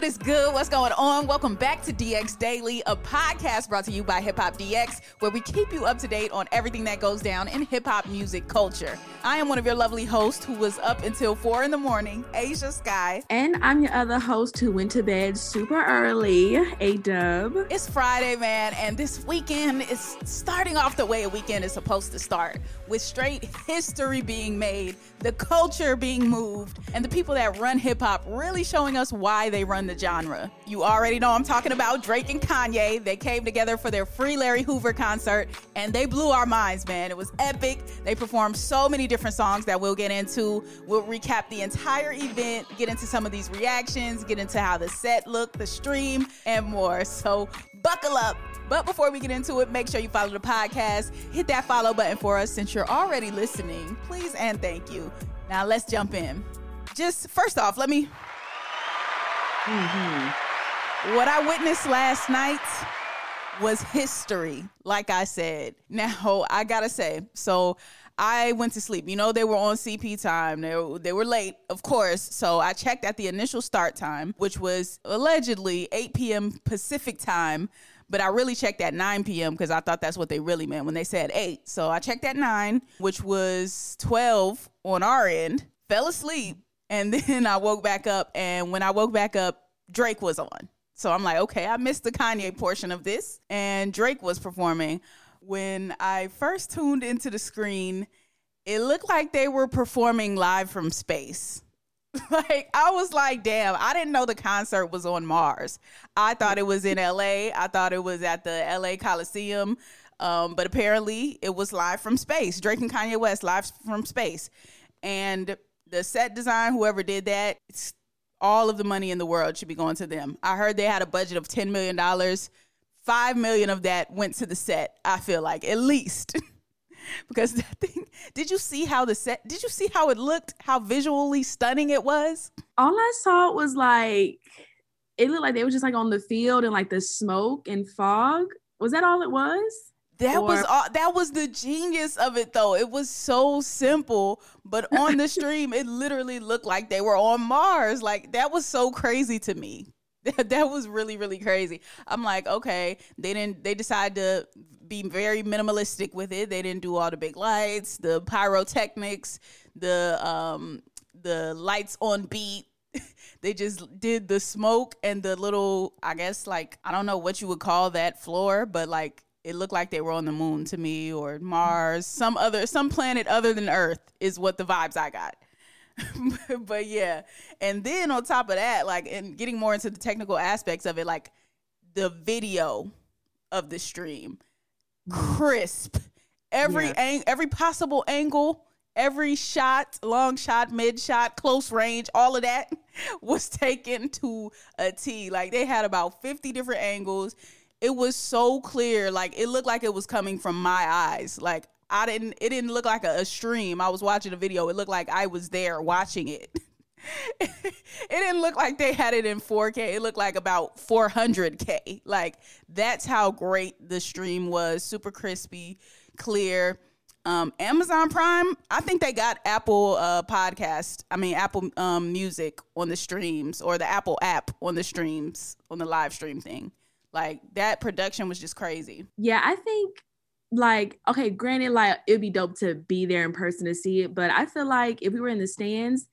What is good? What's going on? Welcome back to DX Daily, a podcast brought to you by Hip Hop DX, where we keep you up to date on everything that goes down in hip hop music culture. I am one of your lovely hosts who was up until four in the morning, Asia Sky. And I'm your other host who went to bed super early, A Dub. It's Friday, man, and this weekend is starting off the way a weekend is supposed to start with straight history being made, the culture being moved, and the people that run hip hop really showing us why they run the genre. You already know I'm talking about Drake and Kanye. They came together for their Free Larry Hoover concert and they blew our minds, man. It was epic. They performed so many different songs that we'll get into. We'll recap the entire event, get into some of these reactions, get into how the set looked, the stream, and more. So buckle up. But before we get into it, make sure you follow the podcast. Hit that follow button for us since you're already listening. Please and thank you. Now let's jump in. Just first off, let me Mm-hmm. What I witnessed last night was history, like I said. Now, I gotta say, so I went to sleep. You know, they were on CP time. They were, they were late, of course. So I checked at the initial start time, which was allegedly 8 p.m. Pacific time. But I really checked at 9 p.m. because I thought that's what they really meant when they said 8. So I checked at 9, which was 12 on our end, fell asleep, and then I woke back up, and when I woke back up, Drake was on. So I'm like, okay, I missed the Kanye portion of this, and Drake was performing. When I first tuned into the screen, it looked like they were performing live from space. like I was like, damn, I didn't know the concert was on Mars. I thought it was in LA. I thought it was at the LA Coliseum. Um, but apparently it was live from space. Drake and Kanye West live from space. And the set design, whoever did that, all of the money in the world should be going to them. I heard they had a budget of $10 million. Five million of that went to the set, I feel like, at least. because that thing, did you see how the set, did you see how it looked, how visually stunning it was? All I saw was like, it looked like they were just like on the field and like the smoke and fog. Was that all it was? That or, was all, that was the genius of it though. It was so simple, but on the stream it literally looked like they were on Mars. Like that was so crazy to me. That, that was really really crazy. I'm like, okay, they didn't they decided to be very minimalistic with it. They didn't do all the big lights, the pyrotechnics, the um the lights on beat they just did the smoke and the little i guess like i don't know what you would call that floor but like it looked like they were on the moon to me or Mars, some other some planet other than Earth is what the vibes I got. but yeah. And then on top of that, like and getting more into the technical aspects of it, like the video of the stream. Crisp. Every yeah. ang- every possible angle, every shot, long shot, mid shot, close range, all of that was taken to a T. Like they had about 50 different angles it was so clear. Like it looked like it was coming from my eyes. Like I didn't. It didn't look like a, a stream. I was watching a video. It looked like I was there watching it. it didn't look like they had it in 4K. It looked like about 400K. Like that's how great the stream was. Super crispy, clear. Um, Amazon Prime, I think they got Apple uh, podcast. I mean Apple um, Music on the streams or the Apple app on the streams on the live stream thing. Like that production was just crazy. Yeah, I think like okay, granted, like it'd be dope to be there in person to see it, but I feel like if we were in the stands,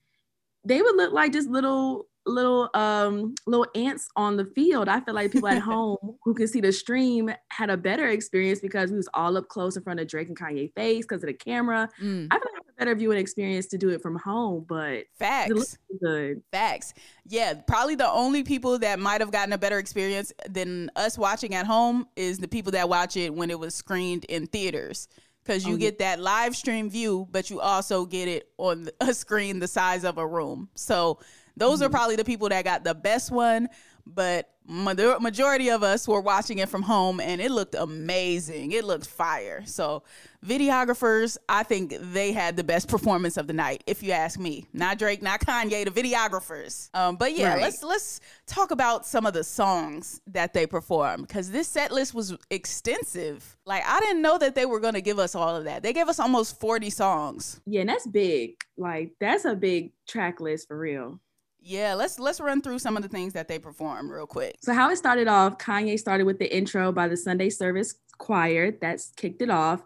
they would look like just little little um little ants on the field. I feel like people at home who can see the stream had a better experience because we was all up close in front of Drake and Kanye face because of the camera. Mm. I feel like better viewing experience to do it from home, but facts good. Facts. Yeah, probably the only people that might have gotten a better experience than us watching at home is the people that watch it when it was screened in theaters because you oh, get that live stream view, but you also get it on a screen the size of a room. So those mm-hmm. are probably the people that got the best one. But majority of us were watching it from home, and it looked amazing. It looked fire. So videographers, I think they had the best performance of the night, if you ask me. Not Drake, not Kanye, the videographers. Um, but yeah, right. let's let's talk about some of the songs that they performed because this set list was extensive. Like I didn't know that they were gonna give us all of that. They gave us almost 40 songs. Yeah, and that's big. Like that's a big track list for real. Yeah, let's let's run through some of the things that they perform real quick. So how it started off, Kanye started with the intro by the Sunday Service Choir. That's kicked it off.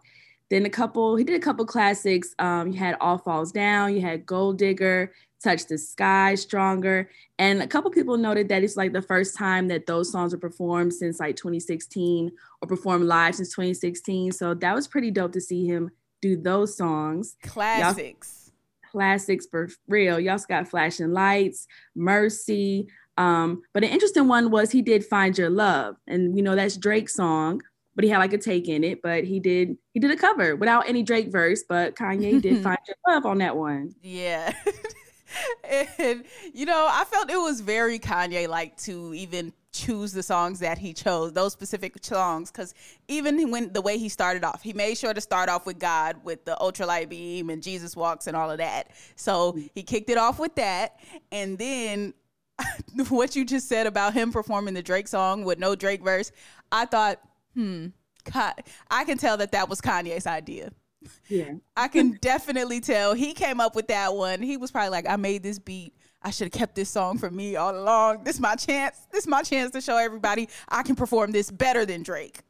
Then a couple, he did a couple classics. Um, you had All Falls Down, you had Gold Digger, Touch the Sky, Stronger. And a couple people noted that it's like the first time that those songs were performed since like 2016 or performed live since 2016. So that was pretty dope to see him do those songs. Classics. Y'all, classics for real. Y'all got Flashing Lights, Mercy. Um, but an interesting one was he did Find Your Love. And we know that's Drake's song, but he had like a take in it. But he did he did a cover without any Drake verse, but Kanye did Find Your Love on that one. Yeah. and you know, I felt it was very Kanye like to even choose the songs that he chose, those specific songs, because even when the way he started off, he made sure to start off with God with the ultralight beam and Jesus walks and all of that. So he kicked it off with that, and then what you just said about him performing the Drake song with no Drake verse, I thought, hmm, I can tell that that was Kanye's idea. Yeah. I can definitely tell he came up with that one. He was probably like, I made this beat. I should have kept this song for me all along. This is my chance. This is my chance to show everybody I can perform this better than Drake.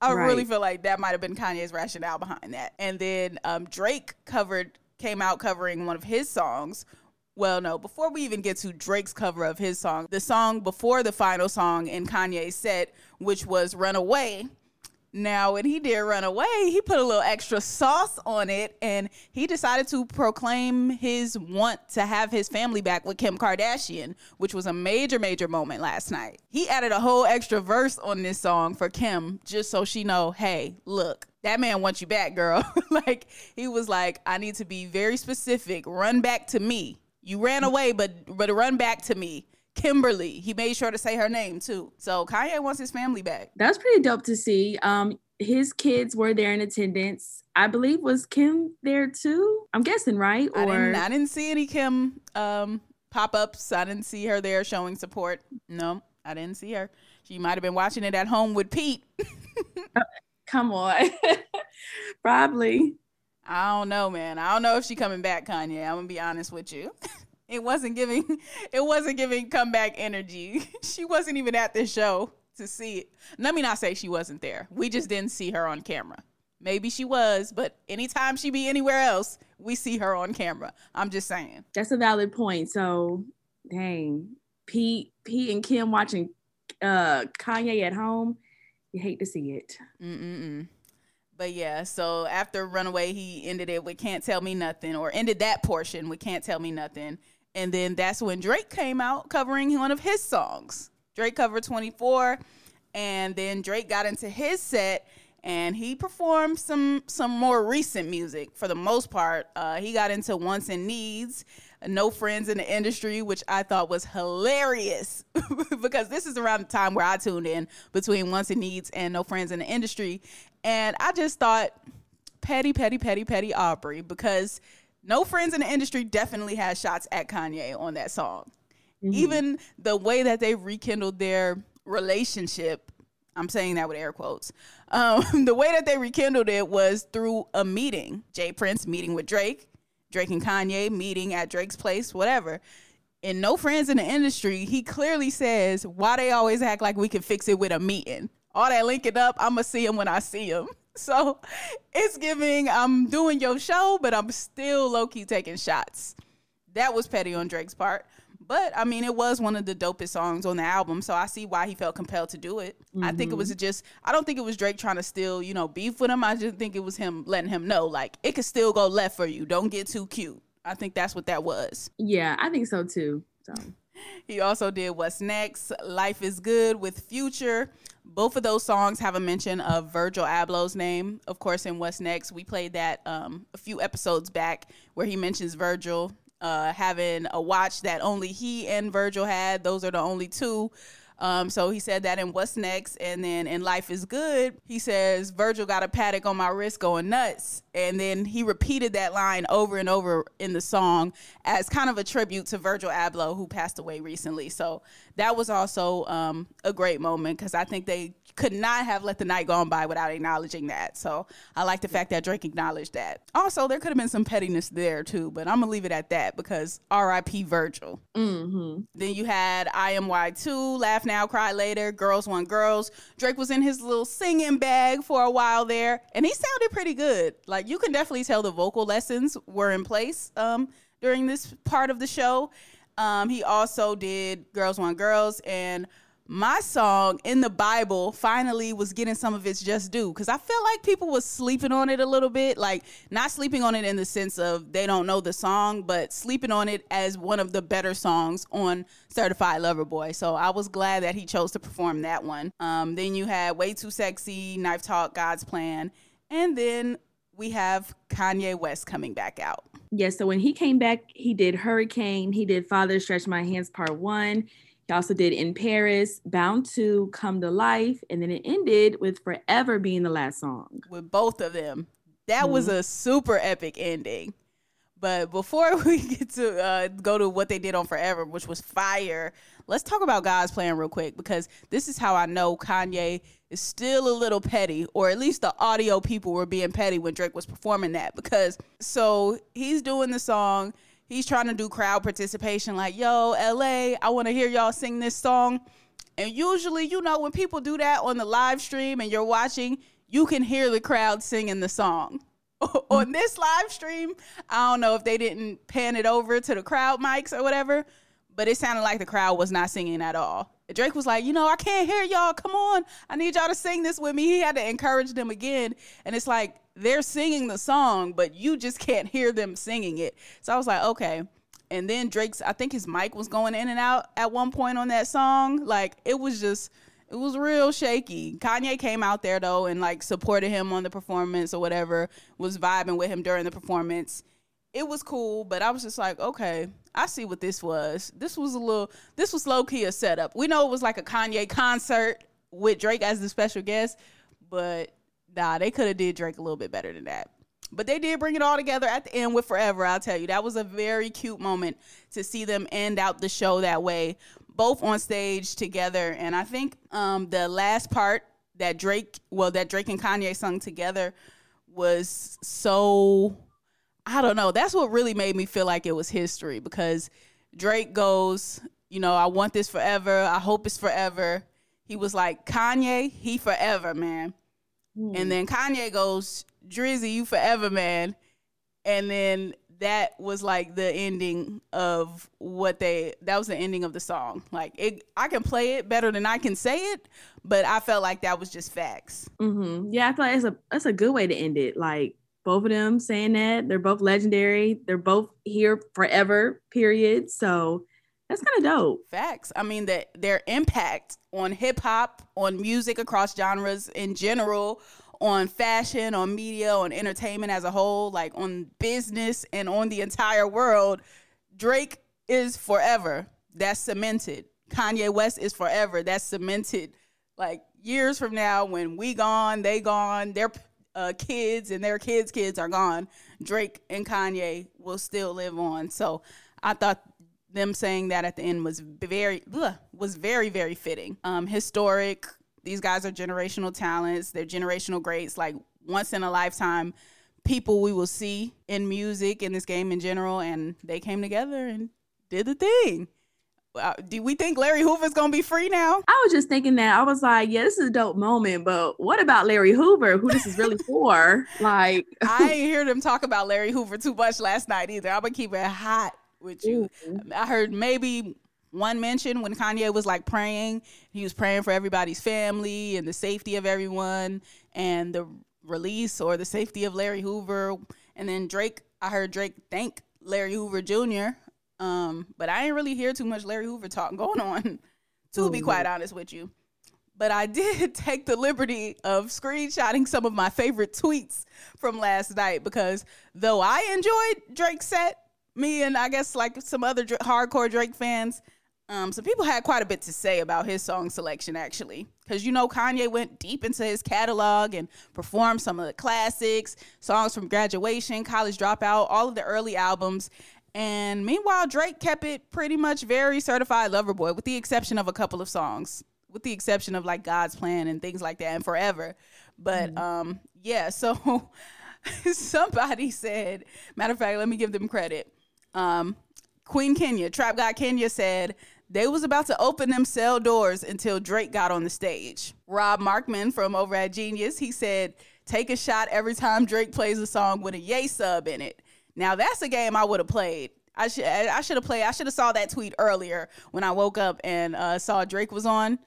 I right. really feel like that might have been Kanye's rationale behind that. And then um, Drake covered came out covering one of his songs. Well, no, before we even get to Drake's cover of his song, the song before the final song in Kanye's set, which was Runaway, now, when he did run away, he put a little extra sauce on it and he decided to proclaim his want to have his family back with Kim Kardashian, which was a major, major moment last night. He added a whole extra verse on this song for Kim just so she know, hey, look, that man wants you back, girl. like, he was like, I need to be very specific. Run back to me. You ran away, but but run back to me. Kimberly. He made sure to say her name too. So Kanye wants his family back. That's pretty dope to see. Um, his kids were there in attendance. I believe was Kim there too. I'm guessing, right? Or I didn't, I didn't see any Kim um, pop ups. I didn't see her there showing support. No, I didn't see her. She might have been watching it at home with Pete. uh, come on, probably. I don't know, man. I don't know if she coming back, Kanye. I'm gonna be honest with you. It wasn't giving it wasn't giving comeback energy. She wasn't even at the show to see it. Let me not say she wasn't there. We just didn't see her on camera. Maybe she was, but anytime she be anywhere else, we see her on camera. I'm just saying. That's a valid point. So, dang, Pete, Pete and Kim watching uh Kanye at home, you hate to see it. Mm-mm-mm. But yeah, so after Runaway, he ended it with Can't Tell Me Nothing, or ended that portion with Can't Tell Me Nothing. And then that's when Drake came out covering one of his songs. Drake covered 24, and then Drake got into his set and he performed some some more recent music for the most part. Uh, he got into Wants and Needs, No Friends in the Industry, which I thought was hilarious because this is around the time where I tuned in between Wants and Needs and No Friends in the Industry, and I just thought petty, petty, petty, petty Aubrey because no Friends in the Industry definitely had shots at Kanye on that song. Mm-hmm. Even the way that they rekindled their relationship, I'm saying that with air quotes. Um, the way that they rekindled it was through a meeting. J. Prince meeting with Drake, Drake and Kanye meeting at Drake's place, whatever. And no friends in the industry, he clearly says, why they always act like we can fix it with a meeting. All that linking up, I'ma see him when I see him. So it's giving, I'm doing your show, but I'm still low key taking shots. that was petty on Drake's part. But I mean, it was one of the dopest songs on the album, so I see why he felt compelled to do it. Mm-hmm. I think it was just, I don't think it was Drake trying to still, you know, beef with him. I just think it was him letting him know, like, it could still go left for you. Don't get too cute. I think that's what that was. Yeah, I think so too. So. He also did What's Next, Life is Good with Future. Both of those songs have a mention of Virgil Abloh's name. Of course, in What's Next, we played that um, a few episodes back where he mentions Virgil uh, having a watch that only he and Virgil had. Those are the only two. Um, so he said that in What's Next. And then in Life is Good, he says, Virgil got a Patek on my wrist going nuts. And then he repeated that line over and over in the song as kind of a tribute to Virgil Abloh, who passed away recently. So that was also um, a great moment because I think they could not have let the night go on by without acknowledging that. So I like the fact that Drake acknowledged that. Also, there could have been some pettiness there too, but I'm gonna leave it at that because R.I.P. Virgil. Mm-hmm. Then you had IMY2, Laugh Now, Cry Later, Girls Want Girls. Drake was in his little singing bag for a while there, and he sounded pretty good. Like you can definitely tell the vocal lessons were in place um, during this part of the show. Um, he also did Girls Want Girls and my song in the Bible finally was getting some of its just due because I feel like people was sleeping on it a little bit, like not sleeping on it in the sense of they don't know the song, but sleeping on it as one of the better songs on Certified Lover Boy. So I was glad that he chose to perform that one. Um, then you had Way Too Sexy, Knife Talk, God's Plan, and then we have Kanye West coming back out. Yeah, so when he came back, he did Hurricane, he did Father Stretch My Hands Part One he also did In Paris, Bound to Come to Life, and then it ended with Forever being the last song. With both of them. That mm-hmm. was a super epic ending. But before we get to uh, go to what they did on Forever, which was fire, let's talk about God's plan real quick because this is how I know Kanye is still a little petty, or at least the audio people were being petty when Drake was performing that. Because so he's doing the song, he's trying to do crowd participation like yo la i want to hear y'all sing this song and usually you know when people do that on the live stream and you're watching you can hear the crowd singing the song on this live stream i don't know if they didn't pan it over to the crowd mics or whatever but it sounded like the crowd was not singing at all Drake was like, you know, I can't hear y'all. Come on. I need y'all to sing this with me. He had to encourage them again. And it's like, they're singing the song, but you just can't hear them singing it. So I was like, okay. And then Drake's, I think his mic was going in and out at one point on that song. Like it was just, it was real shaky. Kanye came out there though and like supported him on the performance or whatever, was vibing with him during the performance. It was cool, but I was just like, okay, I see what this was. This was a little, this was low key a setup. We know it was like a Kanye concert with Drake as the special guest, but nah, they could have did Drake a little bit better than that. But they did bring it all together at the end with Forever, I'll tell you. That was a very cute moment to see them end out the show that way, both on stage together. And I think um, the last part that Drake, well, that Drake and Kanye sung together was so, I don't know. That's what really made me feel like it was history because Drake goes, you know, I want this forever. I hope it's forever. He was like, Kanye, he forever, man. Mm. And then Kanye goes, Drizzy, you forever, man. And then that was like the ending of what they that was the ending of the song like it i can play it better than i can say it but i felt like that was just facts mm-hmm. yeah i feel like it's a that's a good way to end it like both of them saying that they're both legendary they're both here forever period so that's kind of dope facts i mean that their impact on hip-hop on music across genres in general on fashion, on media, on entertainment as a whole, like on business and on the entire world, Drake is forever. That's cemented. Kanye West is forever. That's cemented. Like years from now, when we gone, they gone, their uh, kids and their kids' kids are gone, Drake and Kanye will still live on. So I thought them saying that at the end was very was very very fitting. Um, historic these guys are generational talents. They're generational greats. Like once in a lifetime people we will see in music in this game in general. And they came together and did the thing. Uh, do we think Larry Hoover's gonna be free now? I was just thinking that I was like, yeah, this is a dope moment, but what about Larry Hoover, who this is really for? Like, I ain't hear them talk about Larry Hoover too much last night either. I'm gonna keep it hot with you. I heard maybe one mention when Kanye was like praying. He was praying for everybody's family and the safety of everyone and the release or the safety of Larry Hoover. And then Drake, I heard Drake thank Larry Hoover Jr. Um, but I didn't really hear too much Larry Hoover talk going on, to be quite honest with you. But I did take the liberty of screenshotting some of my favorite tweets from last night because though I enjoyed Drake's set, me and I guess like some other hardcore Drake fans, um, some people had quite a bit to say about his song selection actually. Because you know, Kanye went deep into his catalog and performed some of the classics, songs from graduation, college dropout, all of the early albums. And meanwhile, Drake kept it pretty much very certified lover boy, with the exception of a couple of songs, with the exception of like God's Plan and things like that, and Forever. But um, yeah, so somebody said, matter of fact, let me give them credit. Um, Queen Kenya, Trap God Kenya said they was about to open them cell doors until Drake got on the stage. Rob Markman from over at Genius, he said, take a shot every time Drake plays a song with a yay sub in it. Now that's a game I would have played. I should I should have played. I should have saw that tweet earlier when I woke up and uh, saw Drake was on,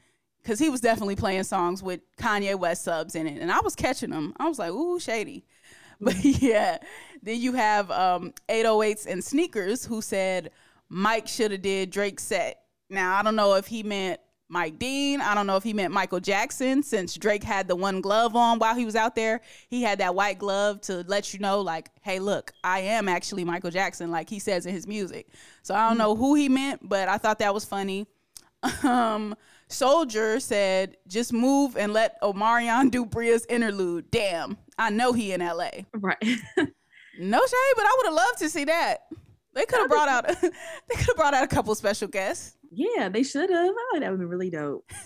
because he was definitely playing songs with Kanye West subs in it, and I was catching them. I was like, ooh, shady. But yeah, then you have um, 808s and Sneakers who said Mike should have did Drake's set. Now I don't know if he meant Mike Dean. I don't know if he meant Michael Jackson since Drake had the one glove on while he was out there. He had that white glove to let you know, like, hey, look, I am actually Michael Jackson, like he says in his music. So I don't know who he meant, but I thought that was funny. Um, Soldier said, just move and let Omarion do Bria's interlude. Damn, I know he in LA. Right. No shade, but I would have loved to see that. They could have brought out they could have brought out a couple special guests. yeah, they should have. Thought that would be really dope.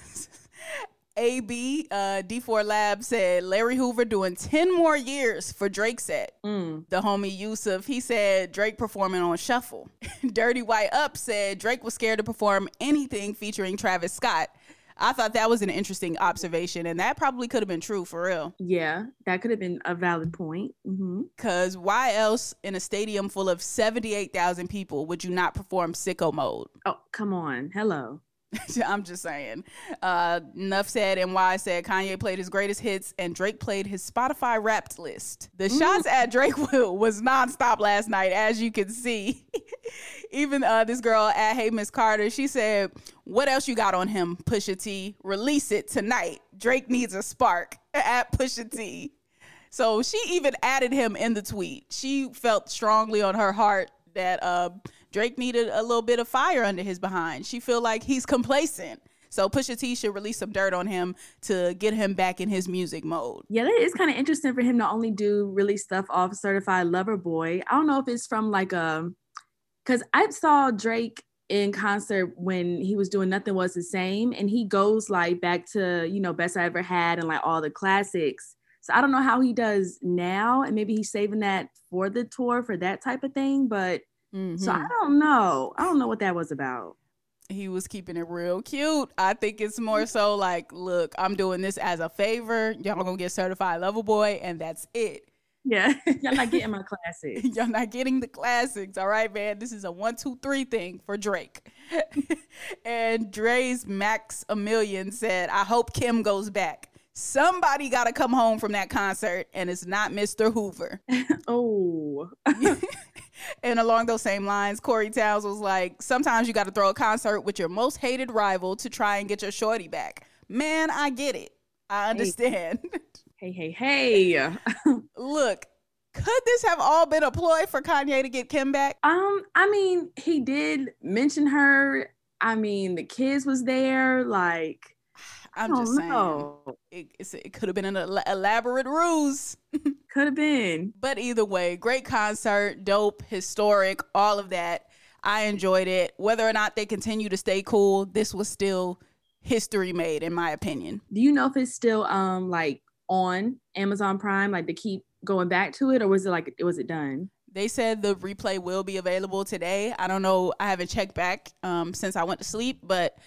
AB uh, D4 Lab said Larry Hoover doing 10 more years for Drake set. Mm. The homie Yusuf, he said Drake performing on Shuffle. Dirty White Up said Drake was scared to perform anything featuring Travis Scott. I thought that was an interesting observation, and that probably could have been true for real. Yeah, that could have been a valid point. Mm-hmm. Because why else in a stadium full of 78,000 people would you not perform sicko mode? Oh, come on. Hello. I'm just saying. Uh, Nuff said, and why said Kanye played his greatest hits and Drake played his Spotify Wrapped list. The shots at Drake will was nonstop last night, as you can see. Even uh, this girl at Hey Miss Carter, she said, "What else you got on him, Pusha T? Release it tonight. Drake needs a spark." At Pusha T. So she even added him in the tweet. She felt strongly on her heart that uh, Drake needed a little bit of fire under his behind. She feel like he's complacent. So Pusha T should release some dirt on him to get him back in his music mode. Yeah, that is kind of interesting for him to only do really stuff off Certified Lover Boy. I don't know if it's from like a, because I saw Drake in concert when he was doing Nothing Was the Same, and he goes like back to you know Best I Ever Had and like all the classics. So I don't know how he does now, and maybe he's saving that for the tour for that type of thing. But so I mm-hmm. don't know. I don't know what that was about. he was keeping it real cute. I think it's more so like, look, I'm doing this as a favor. Y'all gonna get certified lover boy, and that's it. Yeah, y'all not getting my classics. Y'all not getting the classics, all right, man. This is a one, two, three thing for Drake. and Dre's Max a Million said, I hope Kim goes back. Somebody got to come home from that concert, and it's not Mr. Hoover. Oh, and along those same lines, Corey Towns was like, sometimes you got to throw a concert with your most hated rival to try and get your shorty back. Man, I get it. I understand. hey, hey, hey. Look, could this have all been a ploy for Kanye to get Kim back? Um, I mean, he did mention her. I mean, the kids was there. Like, I'm just don't saying. know. It, it could have been an elaborate ruse. Could have been. But either way, great concert, dope, historic, all of that. I enjoyed it. Whether or not they continue to stay cool, this was still history made, in my opinion. Do you know if it's still um like on Amazon Prime, like to keep going back to it, or was it like was it done? They said the replay will be available today. I don't know. I haven't checked back um, since I went to sleep, but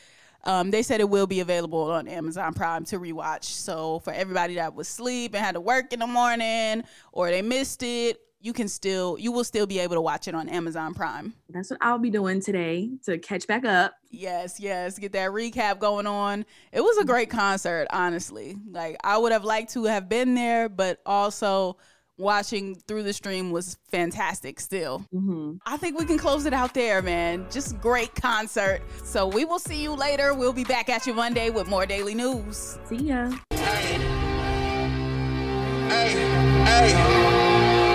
um, they said it will be available on Amazon Prime to rewatch. So for everybody that was asleep and had to work in the morning, or they missed it, you can still you will still be able to watch it on Amazon Prime. That's what I'll be doing today to catch back up. Yes, yes, get that recap going on. It was a great concert, honestly. Like I would have liked to have been there, but also watching through the stream was fantastic still. Mm-hmm. I think we can close it out there, man. Just great concert. So we will see you later. We'll be back at you Monday with more daily news. See ya. Hey, hey,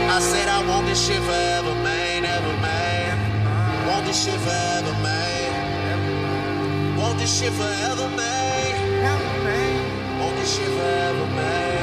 I said I want this shit forever, man, ever, man. Want this shit forever, man. Want this shit forever, man. Want this shit forever, man.